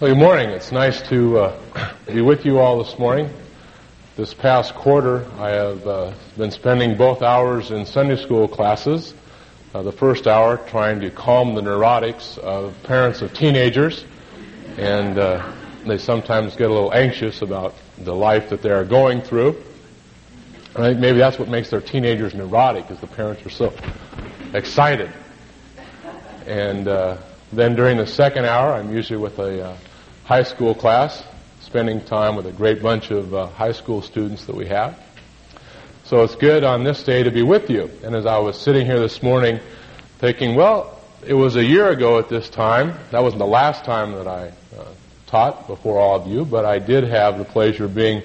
Well, good morning. It's nice to uh, be with you all this morning. This past quarter, I have uh, been spending both hours in Sunday school classes. Uh, the first hour trying to calm the neurotics of parents of teenagers, and uh, they sometimes get a little anxious about the life that they are going through. I think maybe that's what makes their teenagers neurotic, is the parents are so excited. And uh, then during the second hour, I'm usually with a uh, high school class, spending time with a great bunch of uh, high school students that we have. So it's good on this day to be with you. And as I was sitting here this morning thinking, well, it was a year ago at this time. That wasn't the last time that I uh, taught before all of you, but I did have the pleasure of being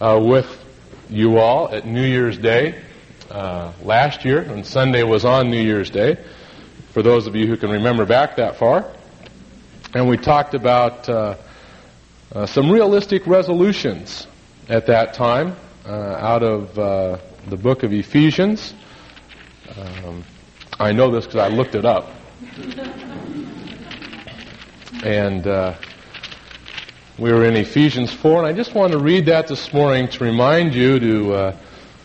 uh, with you all at New Year's Day uh, last year, and Sunday was on New Year's Day for those of you who can remember back that far. And we talked about uh, uh, some realistic resolutions at that time uh, out of uh, the book of Ephesians. Um, I know this because I looked it up. and uh, we were in Ephesians 4, and I just wanted to read that this morning to remind you to uh,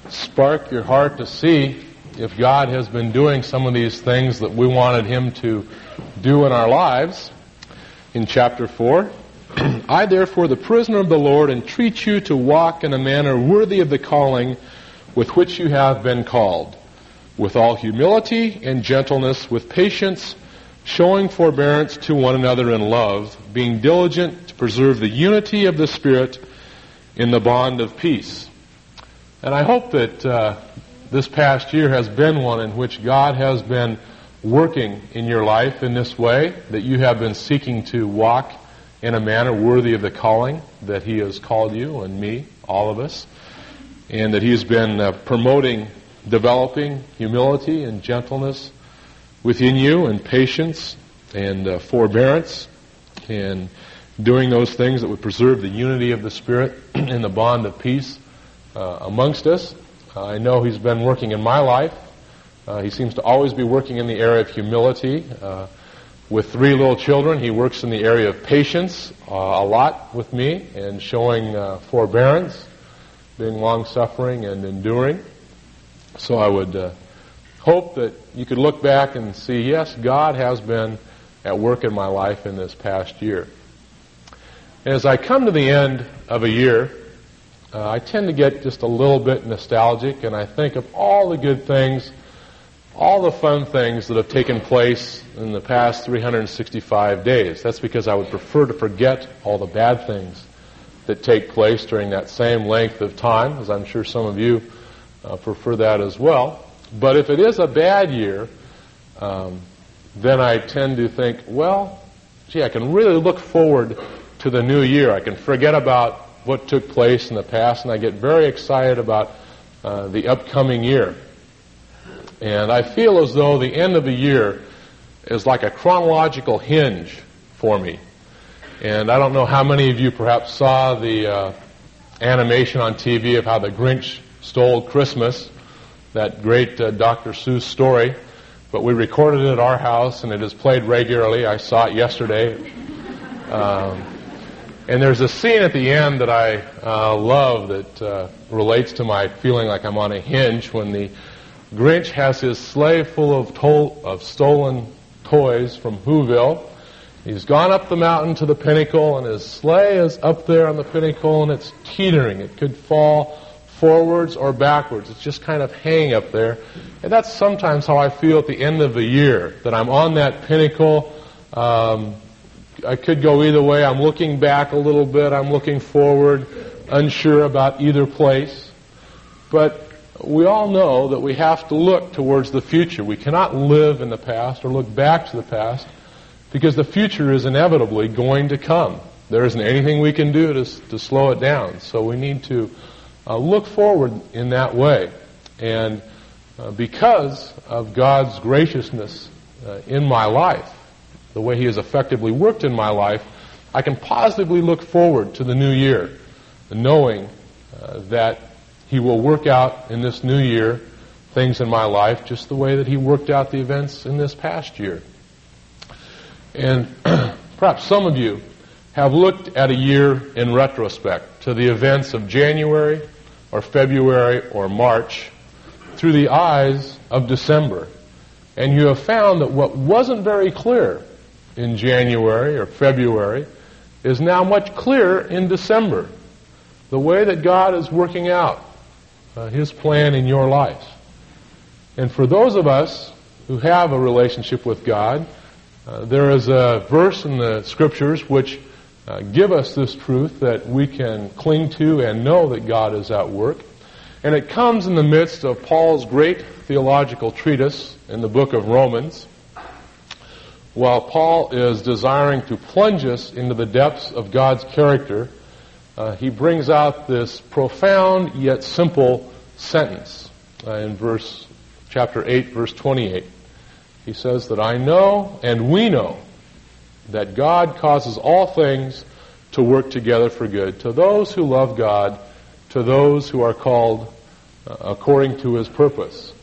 spark your heart to see if God has been doing some of these things that we wanted Him to do in our lives. In chapter 4, I therefore, the prisoner of the Lord, entreat you to walk in a manner worthy of the calling with which you have been called, with all humility and gentleness, with patience, showing forbearance to one another in love, being diligent to preserve the unity of the Spirit in the bond of peace. And I hope that uh, this past year has been one in which God has been working in your life in this way, that you have been seeking to walk in a manner worthy of the calling that He has called you and me, all of us, and that He has been uh, promoting, developing humility and gentleness within you, and patience and uh, forbearance, and doing those things that would preserve the unity of the Spirit and the bond of peace uh, amongst us. Uh, I know he's been working in my life. Uh, he seems to always be working in the area of humility. Uh, with three little children, he works in the area of patience uh, a lot with me and showing uh, forbearance, being long suffering and enduring. So I would uh, hope that you could look back and see, yes, God has been at work in my life in this past year. As I come to the end of a year, uh, I tend to get just a little bit nostalgic, and I think of all the good things, all the fun things that have taken place in the past 365 days. That's because I would prefer to forget all the bad things that take place during that same length of time, as I'm sure some of you uh, prefer that as well. But if it is a bad year, um, then I tend to think, well, gee, I can really look forward to the new year. I can forget about what took place in the past, and I get very excited about uh, the upcoming year. And I feel as though the end of the year is like a chronological hinge for me. And I don't know how many of you perhaps saw the uh, animation on TV of how the Grinch stole Christmas, that great uh, Dr. Seuss story. But we recorded it at our house, and it is played regularly. I saw it yesterday. Um, and there's a scene at the end that I uh, love that uh, relates to my feeling like I'm on a hinge when the Grinch has his sleigh full of, to- of stolen toys from Whoville. He's gone up the mountain to the pinnacle, and his sleigh is up there on the pinnacle, and it's teetering. It could fall forwards or backwards. It's just kind of hanging up there. And that's sometimes how I feel at the end of the year, that I'm on that pinnacle. Um, I could go either way. I'm looking back a little bit. I'm looking forward, unsure about either place. But we all know that we have to look towards the future. We cannot live in the past or look back to the past because the future is inevitably going to come. There isn't anything we can do to, to slow it down. So we need to uh, look forward in that way. And uh, because of God's graciousness uh, in my life, the way He has effectively worked in my life, I can positively look forward to the new year, knowing uh, that He will work out in this new year things in my life just the way that He worked out the events in this past year. And perhaps some of you have looked at a year in retrospect to the events of January or February or March through the eyes of December. And you have found that what wasn't very clear in January or February is now much clearer in December. The way that God is working out uh, His plan in your life. And for those of us who have a relationship with God, uh, there is a verse in the Scriptures which uh, give us this truth that we can cling to and know that God is at work. And it comes in the midst of Paul's great theological treatise in the book of Romans. While Paul is desiring to plunge us into the depths of God's character, uh, he brings out this profound yet simple sentence uh, in verse chapter 8 verse 28. He says that I know and we know that God causes all things to work together for good to those who love God, to those who are called uh, according to his purpose.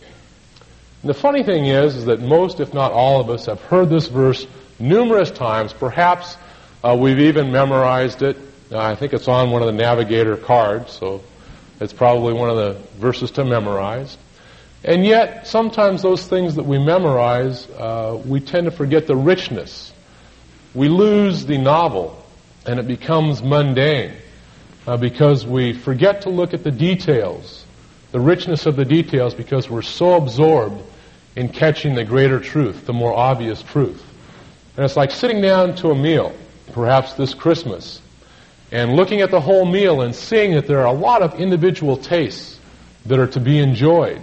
And the funny thing is, is that most, if not all of us, have heard this verse numerous times. Perhaps uh, we've even memorized it. Uh, I think it's on one of the navigator cards, so it's probably one of the verses to memorize. And yet, sometimes those things that we memorize, uh, we tend to forget the richness. We lose the novel, and it becomes mundane uh, because we forget to look at the details, the richness of the details, because we're so absorbed in catching the greater truth, the more obvious truth. And it's like sitting down to a meal, perhaps this Christmas, and looking at the whole meal and seeing that there are a lot of individual tastes that are to be enjoyed.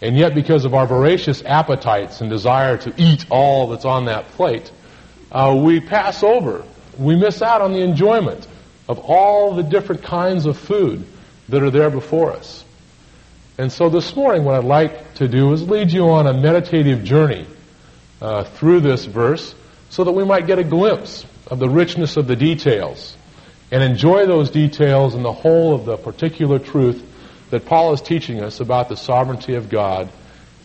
And yet, because of our voracious appetites and desire to eat all that's on that plate, uh, we pass over. We miss out on the enjoyment of all the different kinds of food that are there before us. And so this morning, what I'd like to do is lead you on a meditative journey uh, through this verse so that we might get a glimpse of the richness of the details and enjoy those details and the whole of the particular truth that Paul is teaching us about the sovereignty of God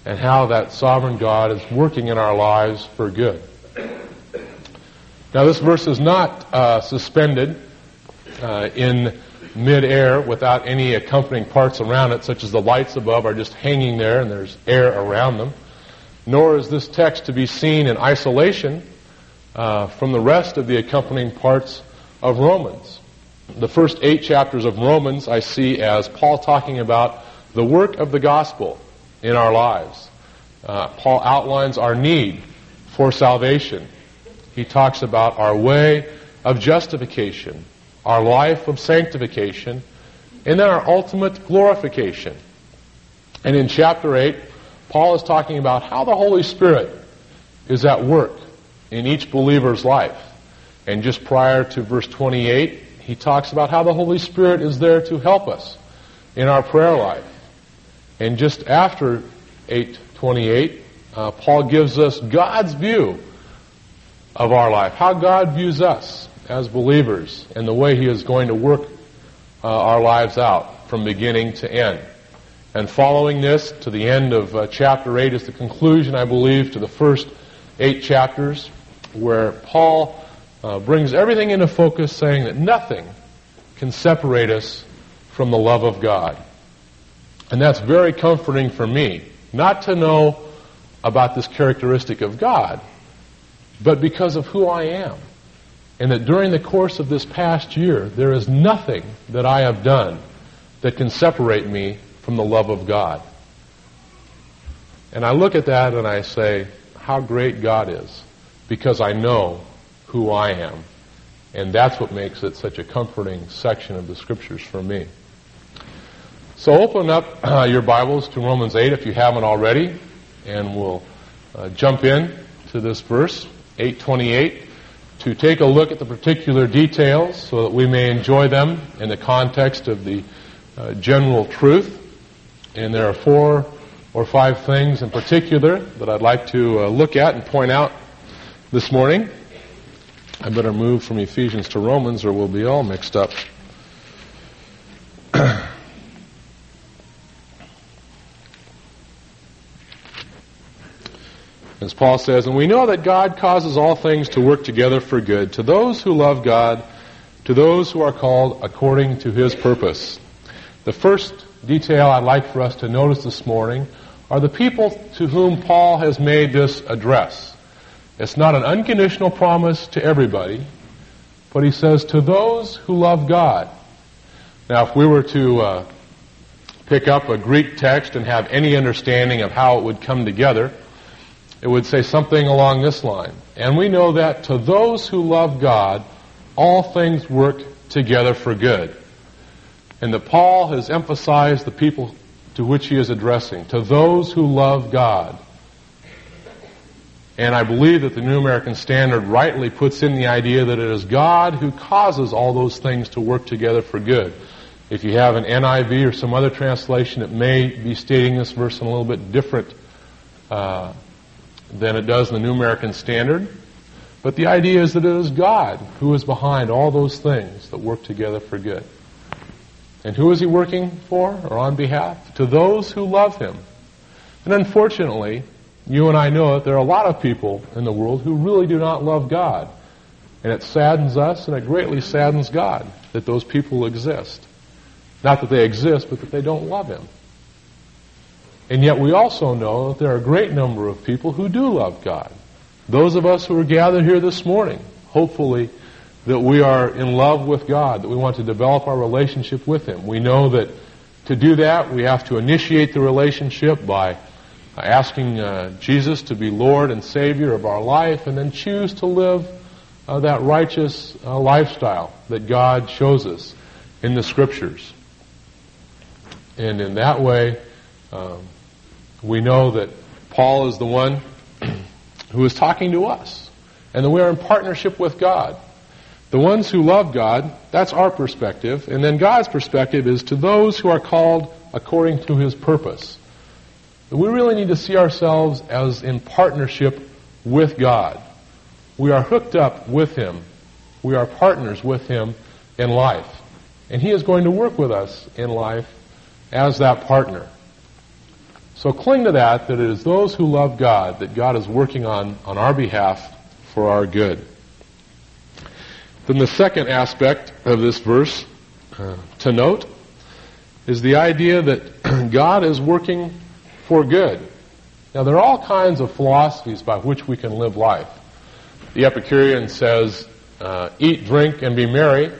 and how that sovereign God is working in our lives for good. Now, this verse is not uh, suspended uh, in midair without any accompanying parts around it, such as the lights above are just hanging there and there's air around them. Nor is this text to be seen in isolation uh, from the rest of the accompanying parts of Romans. The first eight chapters of Romans I see as Paul talking about the work of the gospel in our lives. Uh, Paul outlines our need for salvation. He talks about our way of justification, our life of sanctification, and then our ultimate glorification. And in chapter 8, Paul is talking about how the Holy Spirit is at work in each believer's life. And just prior to verse 28, he talks about how the Holy Spirit is there to help us in our prayer life. And just after 828, uh, Paul gives us God's view of our life, how God views us as believers, and the way He is going to work uh, our lives out from beginning to end. And following this to the end of uh, chapter 8 is the conclusion, I believe, to the first eight chapters, where Paul uh, brings everything into focus, saying that nothing can separate us from the love of God. And that's very comforting for me, not to know about this characteristic of God, but because of who I am. And that during the course of this past year, there is nothing that I have done that can separate me from the love of God. And I look at that and I say, how great God is, because I know who I am. And that's what makes it such a comforting section of the scriptures for me. So open up uh, your Bibles to Romans 8 if you haven't already, and we'll uh, jump in to this verse, 828, to take a look at the particular details so that we may enjoy them in the context of the uh, general truth. And there are four or five things in particular that I'd like to uh, look at and point out this morning. I better move from Ephesians to Romans or we'll be all mixed up. As Paul says, and we know that God causes all things to work together for good to those who love God, to those who are called according to his purpose. The first detail I'd like for us to notice this morning are the people to whom Paul has made this address. It's not an unconditional promise to everybody, but he says to those who love God. Now, if we were to uh, pick up a Greek text and have any understanding of how it would come together, it would say something along this line. And we know that to those who love God, all things work together for good. And that Paul has emphasized the people to which he is addressing, to those who love God. And I believe that the New American Standard rightly puts in the idea that it is God who causes all those things to work together for good. If you have an NIV or some other translation, it may be stating this verse in a little bit different uh, than it does in the New American Standard. But the idea is that it is God who is behind all those things that work together for good. And who is he working for or on behalf? To those who love him. And unfortunately, you and I know that there are a lot of people in the world who really do not love God. And it saddens us and it greatly saddens God that those people exist. Not that they exist, but that they don't love him. And yet we also know that there are a great number of people who do love God. Those of us who are gathered here this morning, hopefully that we are in love with God, that we want to develop our relationship with Him. We know that to do that, we have to initiate the relationship by asking uh, Jesus to be Lord and Savior of our life, and then choose to live uh, that righteous uh, lifestyle that God shows us in the Scriptures. And in that way, um, we know that Paul is the one who is talking to us, and that we are in partnership with God. The ones who love God, that's our perspective. And then God's perspective is to those who are called according to His purpose. We really need to see ourselves as in partnership with God. We are hooked up with Him. We are partners with Him in life. And He is going to work with us in life as that partner. So cling to that, that it is those who love God that God is working on on our behalf for our good. Then the second aspect of this verse uh, to note is the idea that God is working for good. Now there are all kinds of philosophies by which we can live life. The Epicurean says, uh, eat, drink, and be merry,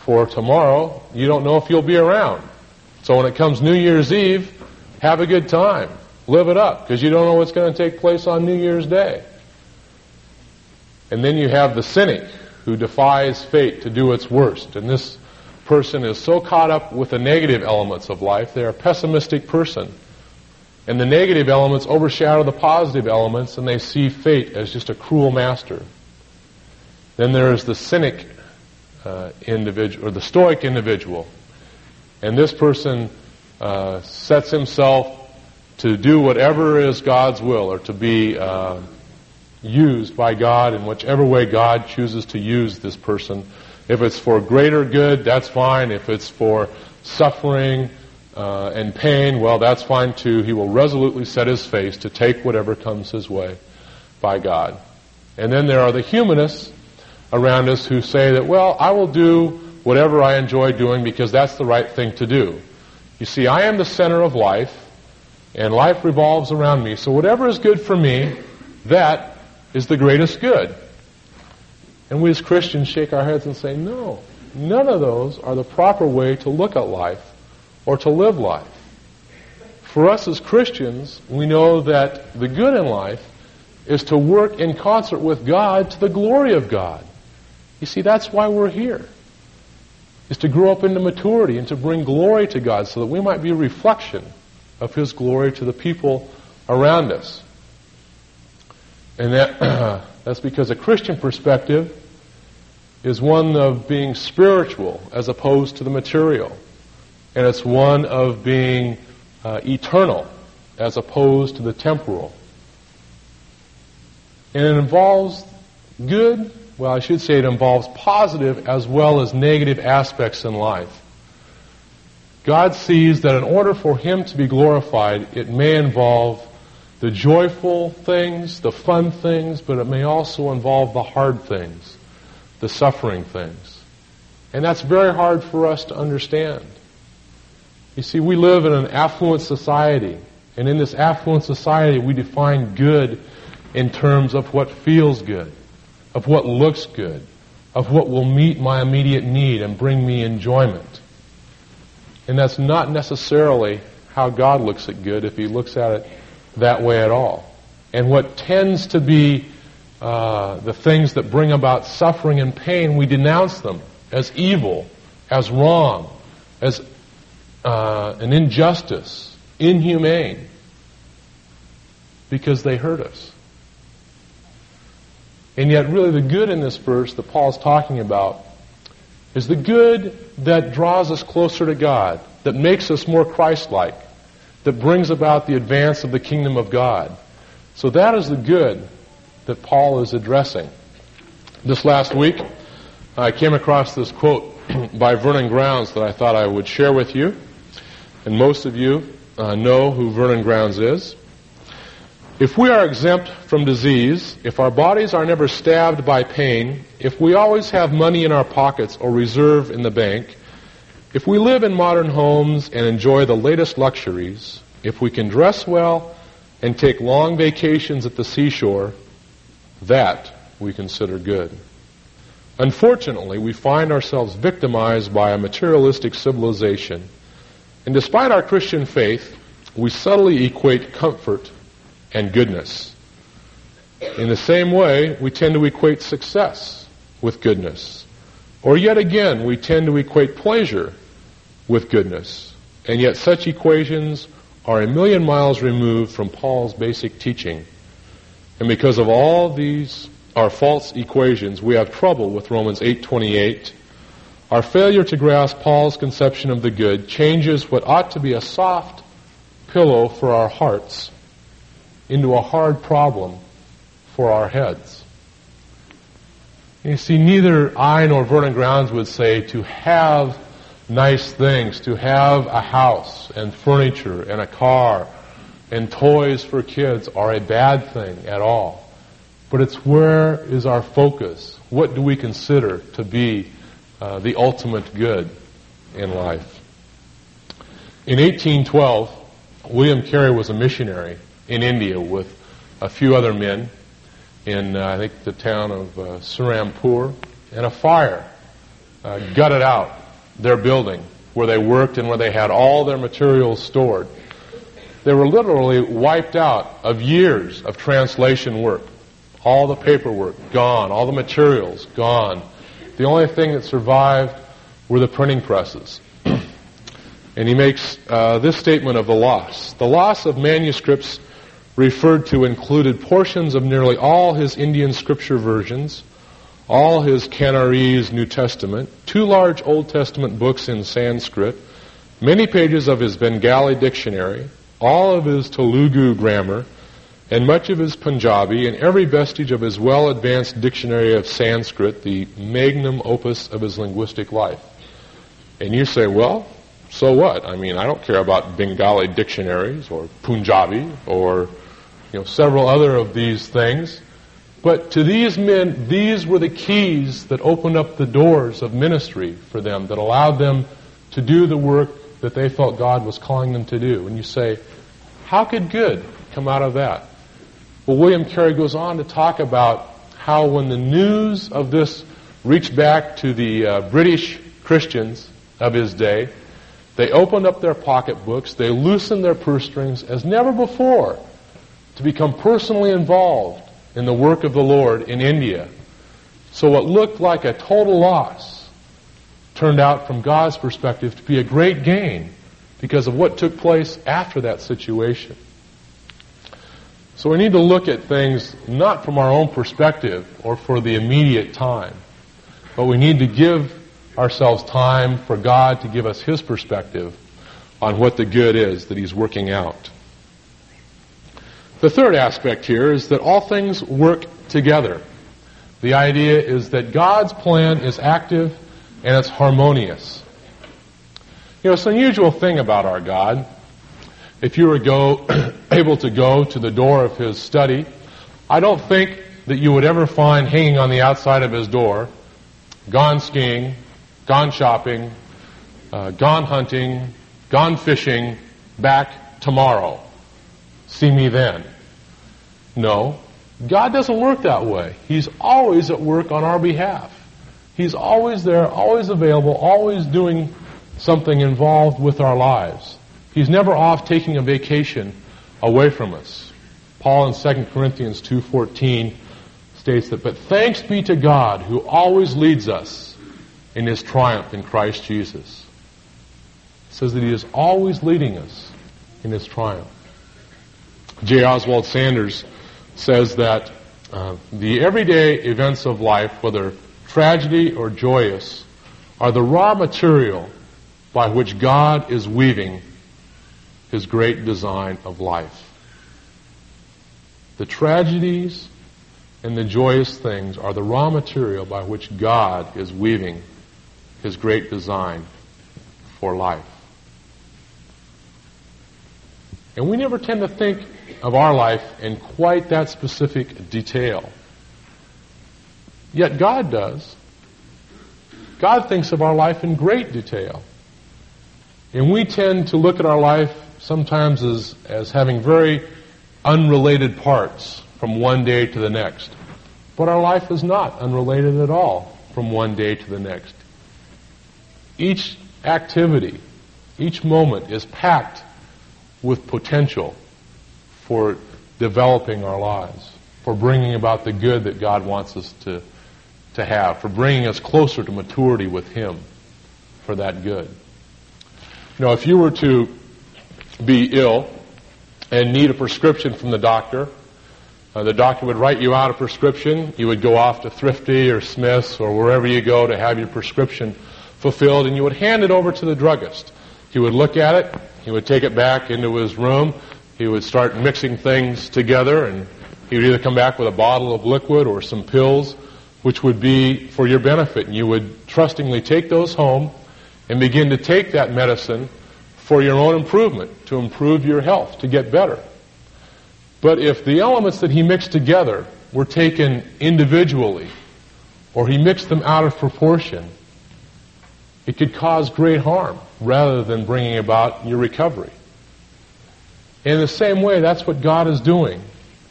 for tomorrow you don't know if you'll be around. So when it comes New Year's Eve, have a good time. Live it up, because you don't know what's going to take place on New Year's Day. And then you have the cynic who defies fate to do its worst. And this person is so caught up with the negative elements of life, they're a pessimistic person. And the negative elements overshadow the positive elements, and they see fate as just a cruel master. Then there is the cynic uh, individual, or the stoic individual. And this person uh, sets himself to do whatever is God's will, or to be uh, used by God in whichever way God chooses to use this person. If it's for greater good, that's fine. If it's for suffering uh, and pain, well, that's fine too. He will resolutely set his face to take whatever comes his way by God. And then there are the humanists around us who say that, well, I will do whatever I enjoy doing because that's the right thing to do. You see, I am the center of life, and life revolves around me. So whatever is good for me, that is the greatest good. And we as Christians shake our heads and say, no, none of those are the proper way to look at life or to live life. For us as Christians, we know that the good in life is to work in concert with God to the glory of God. You see, that's why we're here. Is to grow up into maturity and to bring glory to God so that we might be a reflection of His glory to the people around us. And that, that's because a Christian perspective is one of being spiritual as opposed to the material. And it's one of being uh, eternal as opposed to the temporal. And it involves good, well, I should say it involves positive as well as negative aspects in life. God sees that in order for Him to be glorified, it may involve the joyful things, the fun things, but it may also involve the hard things, the suffering things. And that's very hard for us to understand. You see, we live in an affluent society, and in this affluent society, we define good in terms of what feels good, of what looks good, of what will meet my immediate need and bring me enjoyment. And that's not necessarily how God looks at good if He looks at it that way at all. And what tends to be uh, the things that bring about suffering and pain, we denounce them as evil, as wrong, as uh, an injustice, inhumane, because they hurt us. And yet, really, the good in this verse that Paul's talking about is the good that draws us closer to God, that makes us more Christ like, that brings about the advance of the kingdom of God. So, that is the good that Paul is addressing. This last week, I came across this quote by Vernon Grounds that I thought I would share with you. And most of you uh, know who Vernon Grounds is. If we are exempt from disease, if our bodies are never stabbed by pain, if we always have money in our pockets or reserve in the bank, if we live in modern homes and enjoy the latest luxuries, if we can dress well and take long vacations at the seashore, that we consider good. Unfortunately, we find ourselves victimized by a materialistic civilization, and despite our Christian faith, we subtly equate comfort and goodness. In the same way, we tend to equate success with goodness. Or yet again, we tend to equate pleasure with goodness. And yet such equations are a million miles removed from Paul's basic teaching. And because of all these our false equations, we have trouble with Romans 8:28. Our failure to grasp Paul's conception of the good changes what ought to be a soft pillow for our hearts into a hard problem for our heads. You see, neither I nor Vernon Grounds would say to have nice things, to have a house and furniture and a car and toys for kids are a bad thing at all. But it's where is our focus? What do we consider to be uh, the ultimate good in life? In 1812, William Carey was a missionary in India with a few other men in, uh, I think, the town of uh, and a fire uh, gutted out their building where they worked and where they had all their materials stored. They were literally wiped out of years of translation work. All the paperwork gone, all the materials gone. The only thing that survived were the printing presses. and he makes uh, this statement of the loss. The loss of manuscripts referred to included portions of nearly all his Indian scripture versions, all his Canarese New Testament, two large Old Testament books in Sanskrit, many pages of his Bengali dictionary, all of his Telugu grammar, and much of his Punjabi, and every vestige of his well advanced dictionary of Sanskrit, the magnum opus of his linguistic life. And you say, well, so what? I mean, I don't care about Bengali dictionaries or Punjabi or you know, several other of these things. But to these men, these were the keys that opened up the doors of ministry for them, that allowed them to do the work that they felt God was calling them to do. And you say, how could good come out of that? Well, William Carey goes on to talk about how when the news of this reached back to the uh, British Christians of his day, they opened up their pocketbooks, they loosened their purse strings as never before to become personally involved in the work of the Lord in India. So what looked like a total loss turned out from God's perspective to be a great gain because of what took place after that situation. So we need to look at things not from our own perspective or for the immediate time, but we need to give ourselves time for God to give us His perspective on what the good is that He's working out. The third aspect here is that all things work together. The idea is that God's plan is active and it's harmonious. You know, it's an unusual thing about our God. if you were go, able to go to the door of his study, I don't think that you would ever find hanging on the outside of his door, gone skiing, gone shopping, uh, gone hunting, gone fishing, back tomorrow. See me then. No. God doesn't work that way. He's always at work on our behalf. He's always there, always available, always doing something involved with our lives. He's never off taking a vacation away from us. Paul in 2 Corinthians 2.14 states that, But thanks be to God who always leads us in his triumph in Christ Jesus. It says that he is always leading us in his triumph. J. Oswald Sanders says that uh, the everyday events of life, whether tragedy or joyous, are the raw material by which God is weaving his great design of life. The tragedies and the joyous things are the raw material by which God is weaving his great design for life. And we never tend to think of our life in quite that specific detail. Yet God does. God thinks of our life in great detail. And we tend to look at our life sometimes as, as having very unrelated parts from one day to the next. But our life is not unrelated at all from one day to the next. Each activity, each moment is packed with potential for developing our lives, for bringing about the good that God wants us to, to have, for bringing us closer to maturity with Him for that good. Know, if you were to be ill and need a prescription from the doctor, uh, the doctor would write you out a prescription. You would go off to Thrifty or Smith's or wherever you go to have your prescription fulfilled, and you would hand it over to the druggist. He would look at it. He would take it back into his room. He would start mixing things together, and he would either come back with a bottle of liquid or some pills, which would be for your benefit. And you would trustingly take those home and begin to take that medicine for your own improvement, to improve your health, to get better. But if the elements that he mixed together were taken individually, or he mixed them out of proportion, it could cause great harm rather than bringing about your recovery. In the same way, that's what God is doing.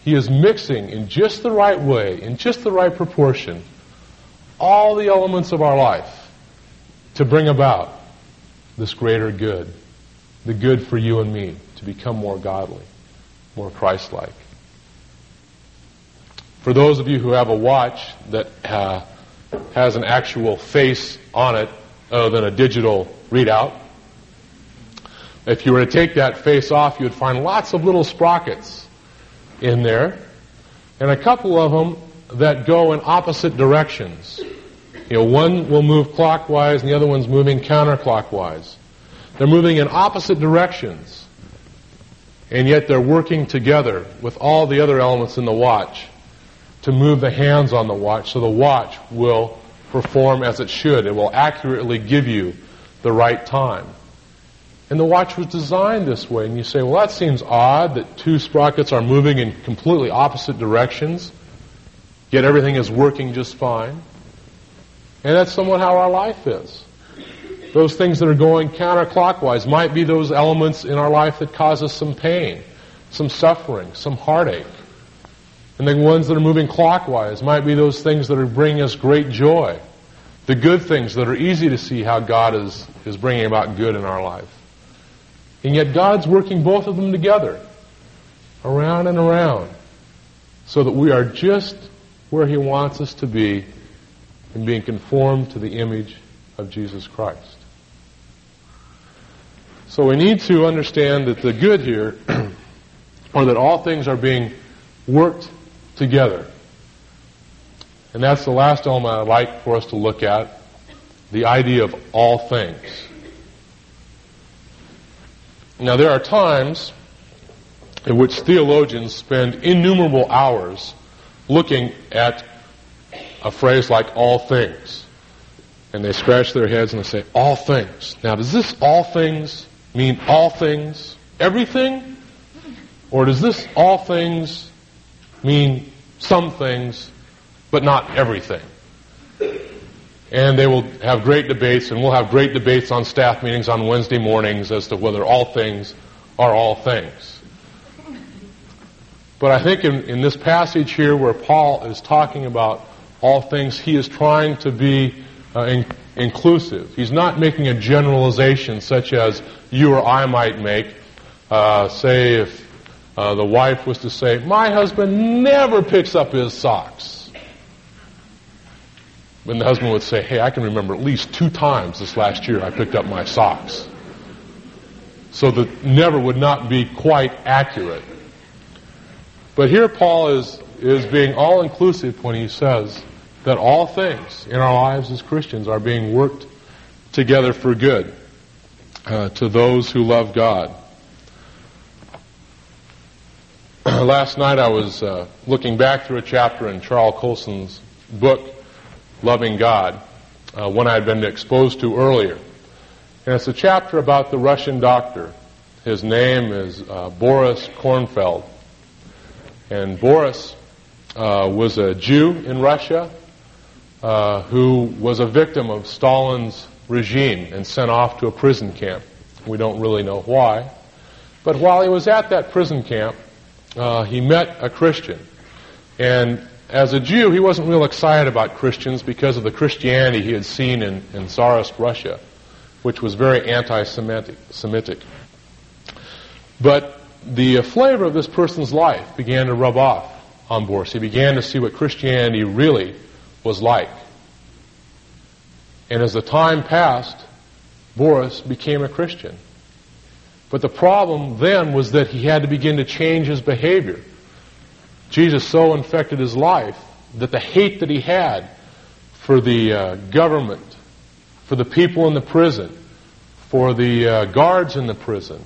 He is mixing in just the right way, in just the right proportion, all the elements of our life to bring about this greater good the good for you and me to become more godly, more Christ-like. For those of you who have a watch that uh, has an actual face on it other than a digital readout, if you were to take that face off, you would find lots of little sprockets in there, and a couple of them that go in opposite directions. You know, one will move clockwise and the other one's moving counterclockwise. They're moving in opposite directions. And yet they're working together with all the other elements in the watch to move the hands on the watch so the watch will perform as it should. It will accurately give you the right time. And the watch was designed this way. And you say, well, that seems odd that two sprockets are moving in completely opposite directions, yet everything is working just fine. And that's somewhat how our life is. Those things that are going counterclockwise might be those elements in our life that cause us some pain, some suffering, some heartache. And the ones that are moving clockwise might be those things that are bringing us great joy. The good things that are easy to see how God is, is bringing about good in our life. And yet God's working both of them together, around and around, so that we are just where He wants us to be in being conformed to the image of Jesus Christ. So we need to understand that the good here, or that all things are being worked together. And that's the last element I'd like for us to look at, the idea of all things. Now there are times in which theologians spend innumerable hours looking at a phrase like all things. And they scratch their heads and they say, all things. Now does this all things mean all things? everything? Or does this all things mean some things, but not everything? And they will have great debates, and we'll have great debates on staff meetings on Wednesday mornings as to whether all things are all things. But I think in, in this passage here where Paul is talking about all things, he is trying to be uh, in, inclusive. He's not making a generalization such as you or I might make. Uh, say if uh, the wife was to say, my husband never picks up his socks. And the husband would say, hey, I can remember at least two times this last year I picked up my socks. So the never would not be quite accurate. But here Paul is, is being all inclusive when he says that all things in our lives as Christians are being worked together for good uh, to those who love God. Last night I was uh, looking back through a chapter in Charles Colson's book, Loving God, uh, one I had been exposed to earlier. And it's a chapter about the Russian doctor. His name is uh, Boris Kornfeld. And Boris uh, was a Jew in Russia uh, who was a victim of Stalin's regime and sent off to a prison camp. We don't really know why. But while he was at that prison camp, uh, he met a Christian. And as a Jew, he wasn't real excited about Christians because of the Christianity he had seen in, in Tsarist Russia, which was very anti-Semitic. But the uh, flavor of this person's life began to rub off on Boris. He began to see what Christianity really was like. And as the time passed, Boris became a Christian. But the problem then was that he had to begin to change his behavior. Jesus so infected his life that the hate that he had for the uh, government, for the people in the prison, for the uh, guards in the prison,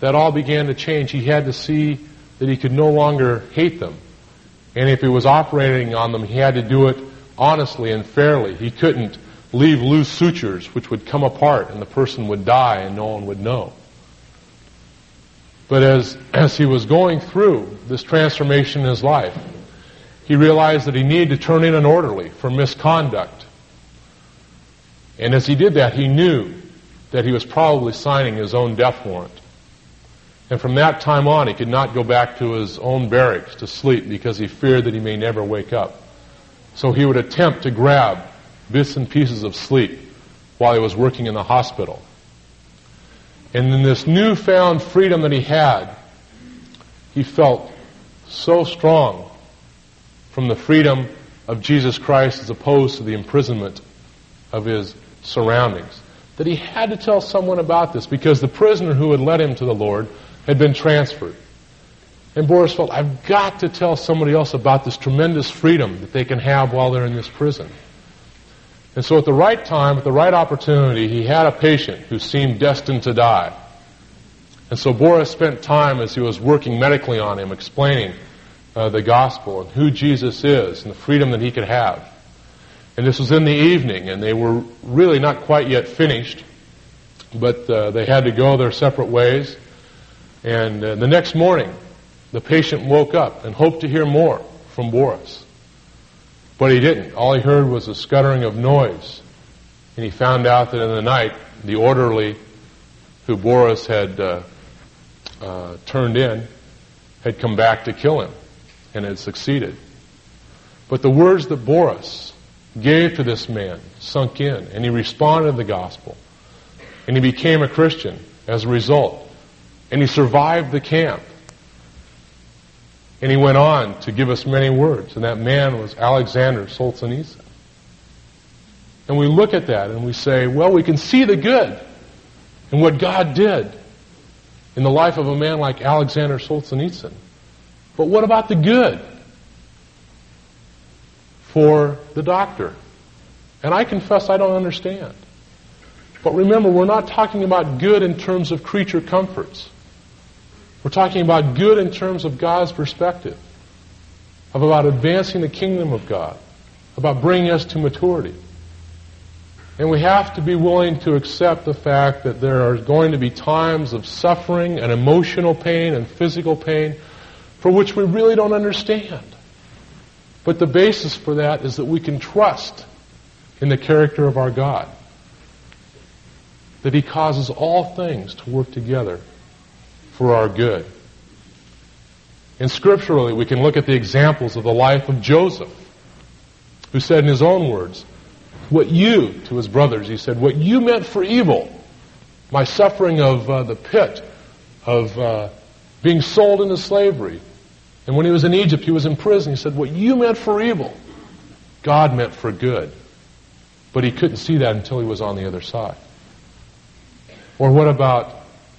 that all began to change. He had to see that he could no longer hate them. And if he was operating on them, he had to do it honestly and fairly. He couldn't leave loose sutures which would come apart and the person would die and no one would know. But as, as he was going through this transformation in his life, he realized that he needed to turn in an orderly for misconduct. And as he did that, he knew that he was probably signing his own death warrant. And from that time on, he could not go back to his own barracks to sleep because he feared that he may never wake up. So he would attempt to grab bits and pieces of sleep while he was working in the hospital. And in this newfound freedom that he had, he felt so strong from the freedom of Jesus Christ as opposed to the imprisonment of his surroundings that he had to tell someone about this because the prisoner who had led him to the Lord had been transferred. And Boris felt, I've got to tell somebody else about this tremendous freedom that they can have while they're in this prison. And so at the right time, at the right opportunity, he had a patient who seemed destined to die. And so Boris spent time as he was working medically on him, explaining uh, the gospel and who Jesus is and the freedom that he could have. And this was in the evening, and they were really not quite yet finished, but uh, they had to go their separate ways. And uh, the next morning, the patient woke up and hoped to hear more from Boris. But he didn't. All he heard was a scuttering of noise. And he found out that in the night, the orderly who Boris had uh, uh, turned in had come back to kill him and had succeeded. But the words that Boris gave to this man sunk in, and he responded to the gospel. And he became a Christian as a result. And he survived the camp. And he went on to give us many words. And that man was Alexander Solzhenitsyn. And we look at that and we say, well, we can see the good and what God did in the life of a man like Alexander Solzhenitsyn. But what about the good for the doctor? And I confess I don't understand. But remember, we're not talking about good in terms of creature comforts. We're talking about good in terms of God's perspective, of about advancing the kingdom of God, about bringing us to maturity. And we have to be willing to accept the fact that there are going to be times of suffering and emotional pain and physical pain for which we really don't understand. But the basis for that is that we can trust in the character of our God. That He causes all things to work together for our good. And scripturally, we can look at the examples of the life of Joseph, who said in his own words, what you, to his brothers, he said, what you meant for evil, my suffering of uh, the pit, of uh, being sold into slavery. And when he was in Egypt, he was in prison. He said, what you meant for evil, God meant for good. But he couldn't see that until he was on the other side. Or what about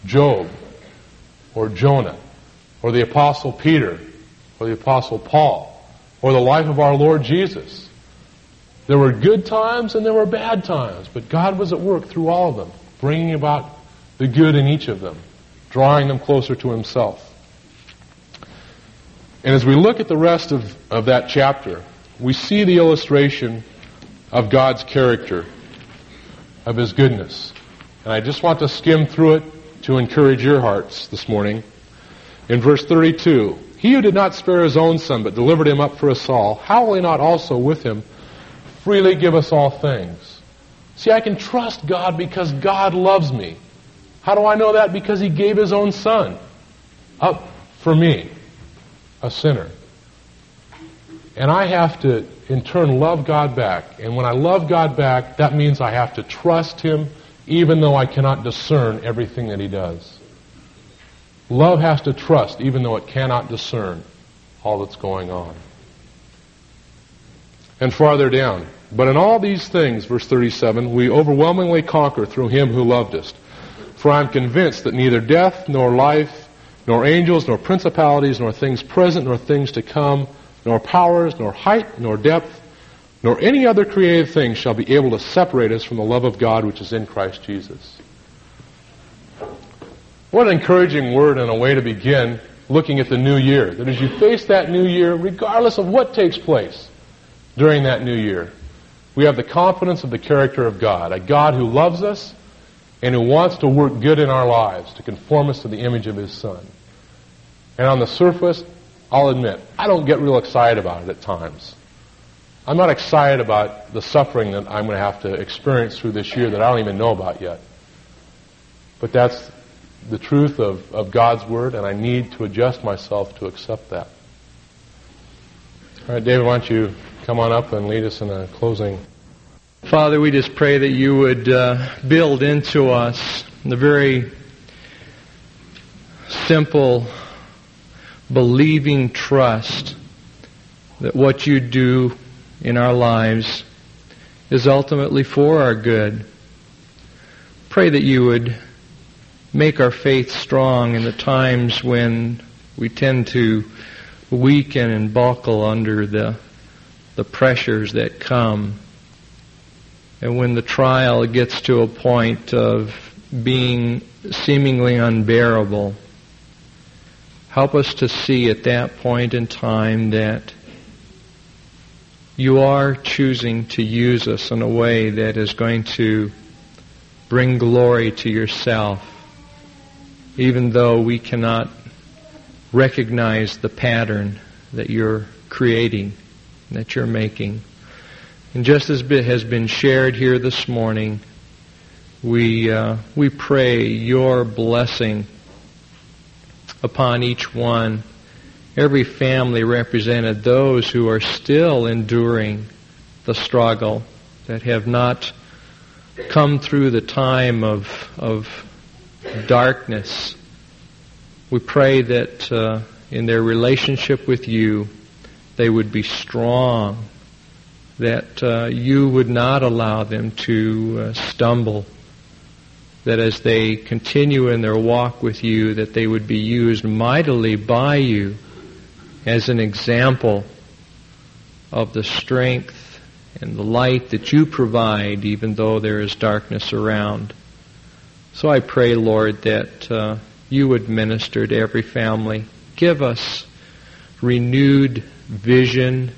Job? Or Jonah? Or the Apostle Peter? Or the Apostle Paul? Or the life of our Lord Jesus? There were good times and there were bad times, but God was at work through all of them, bringing about the good in each of them, drawing them closer to Himself. And as we look at the rest of, of that chapter, we see the illustration of God's character, of His goodness. And I just want to skim through it to encourage your hearts this morning. In verse 32, He who did not spare His own Son, but delivered Him up for us all, how will He not also with Him freely give us all things. See, I can trust God because God loves me. How do I know that? Because He gave His own Son up for me, a sinner. And I have to, in turn, love God back. And when I love God back, that means I have to trust Him even though I cannot discern everything that He does. Love has to trust even though it cannot discern all that's going on. And farther down, but in all these things, verse 37, we overwhelmingly conquer through him who loved us. For I am convinced that neither death, nor life, nor angels, nor principalities, nor things present, nor things to come, nor powers, nor height, nor depth, nor any other created thing shall be able to separate us from the love of God which is in Christ Jesus. What an encouraging word and a way to begin looking at the new year. That as you face that new year, regardless of what takes place during that new year, we have the confidence of the character of God, a God who loves us and who wants to work good in our lives to conform us to the image of His Son. And on the surface, I'll admit, I don't get real excited about it at times. I'm not excited about the suffering that I'm going to have to experience through this year that I don't even know about yet. But that's the truth of, of God's Word, and I need to adjust myself to accept that. All right, David, why don't you come on up and lead us in a closing. Father, we just pray that you would uh, build into us the very simple, believing trust that what you do in our lives is ultimately for our good. Pray that you would make our faith strong in the times when we tend to weaken and buckle under the the pressures that come. And when the trial gets to a point of being seemingly unbearable, help us to see at that point in time that you are choosing to use us in a way that is going to bring glory to yourself, even though we cannot recognize the pattern that you're creating that you're making. And just as bit has been shared here this morning, we, uh, we pray your blessing upon each one, every family represented, those who are still enduring the struggle, that have not come through the time of, of darkness. We pray that uh, in their relationship with you, they would be strong, that uh, you would not allow them to uh, stumble, that as they continue in their walk with you, that they would be used mightily by you as an example of the strength and the light that you provide, even though there is darkness around. So I pray, Lord, that uh, you would minister to every family. Give us renewed vision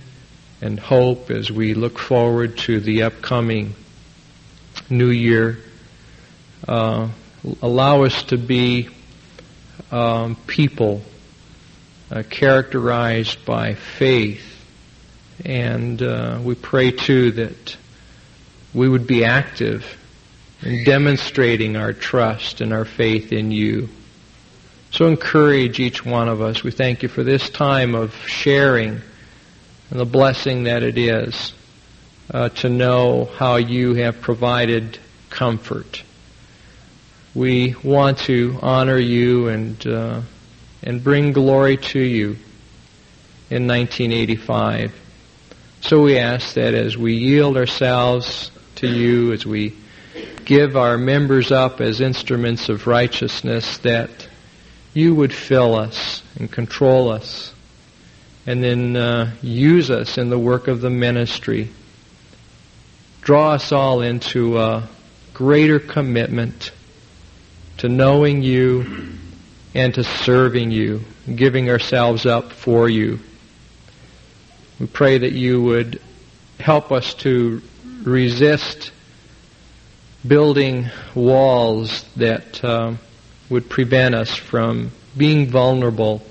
and hope as we look forward to the upcoming new year. Uh, allow us to be um, people uh, characterized by faith. And uh, we pray too that we would be active in demonstrating our trust and our faith in you. So encourage each one of us. We thank you for this time of sharing and the blessing that it is uh, to know how you have provided comfort. We want to honor you and uh, and bring glory to you in 1985. So we ask that as we yield ourselves to you, as we give our members up as instruments of righteousness, that you would fill us and control us and then uh, use us in the work of the ministry. Draw us all into a greater commitment to knowing you and to serving you, giving ourselves up for you. We pray that you would help us to resist building walls that uh, would prevent us from being vulnerable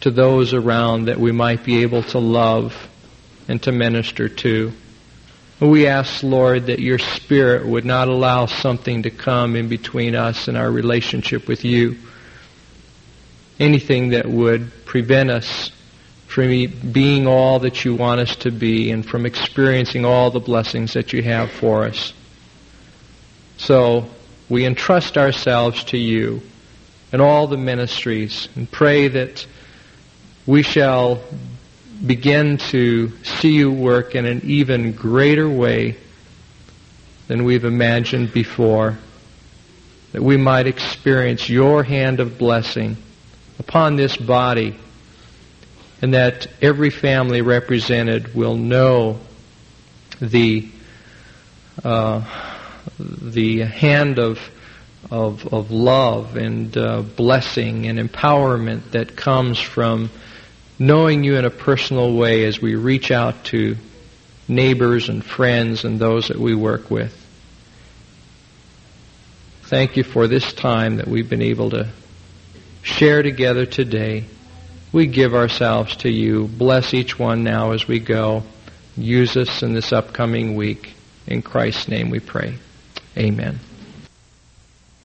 to those around that we might be able to love and to minister to. We ask, Lord, that your Spirit would not allow something to come in between us and our relationship with you. Anything that would prevent us from being all that you want us to be and from experiencing all the blessings that you have for us. So we entrust ourselves to you and all the ministries and pray that we shall begin to see you work in an even greater way than we've imagined before. That we might experience your hand of blessing upon this body and that every family represented will know the uh, the hand of of, of love and uh, blessing and empowerment that comes from knowing you in a personal way as we reach out to neighbors and friends and those that we work with. Thank you for this time that we've been able to share together today. We give ourselves to you. Bless each one now as we go. Use us in this upcoming week. In Christ's name we pray. Amen.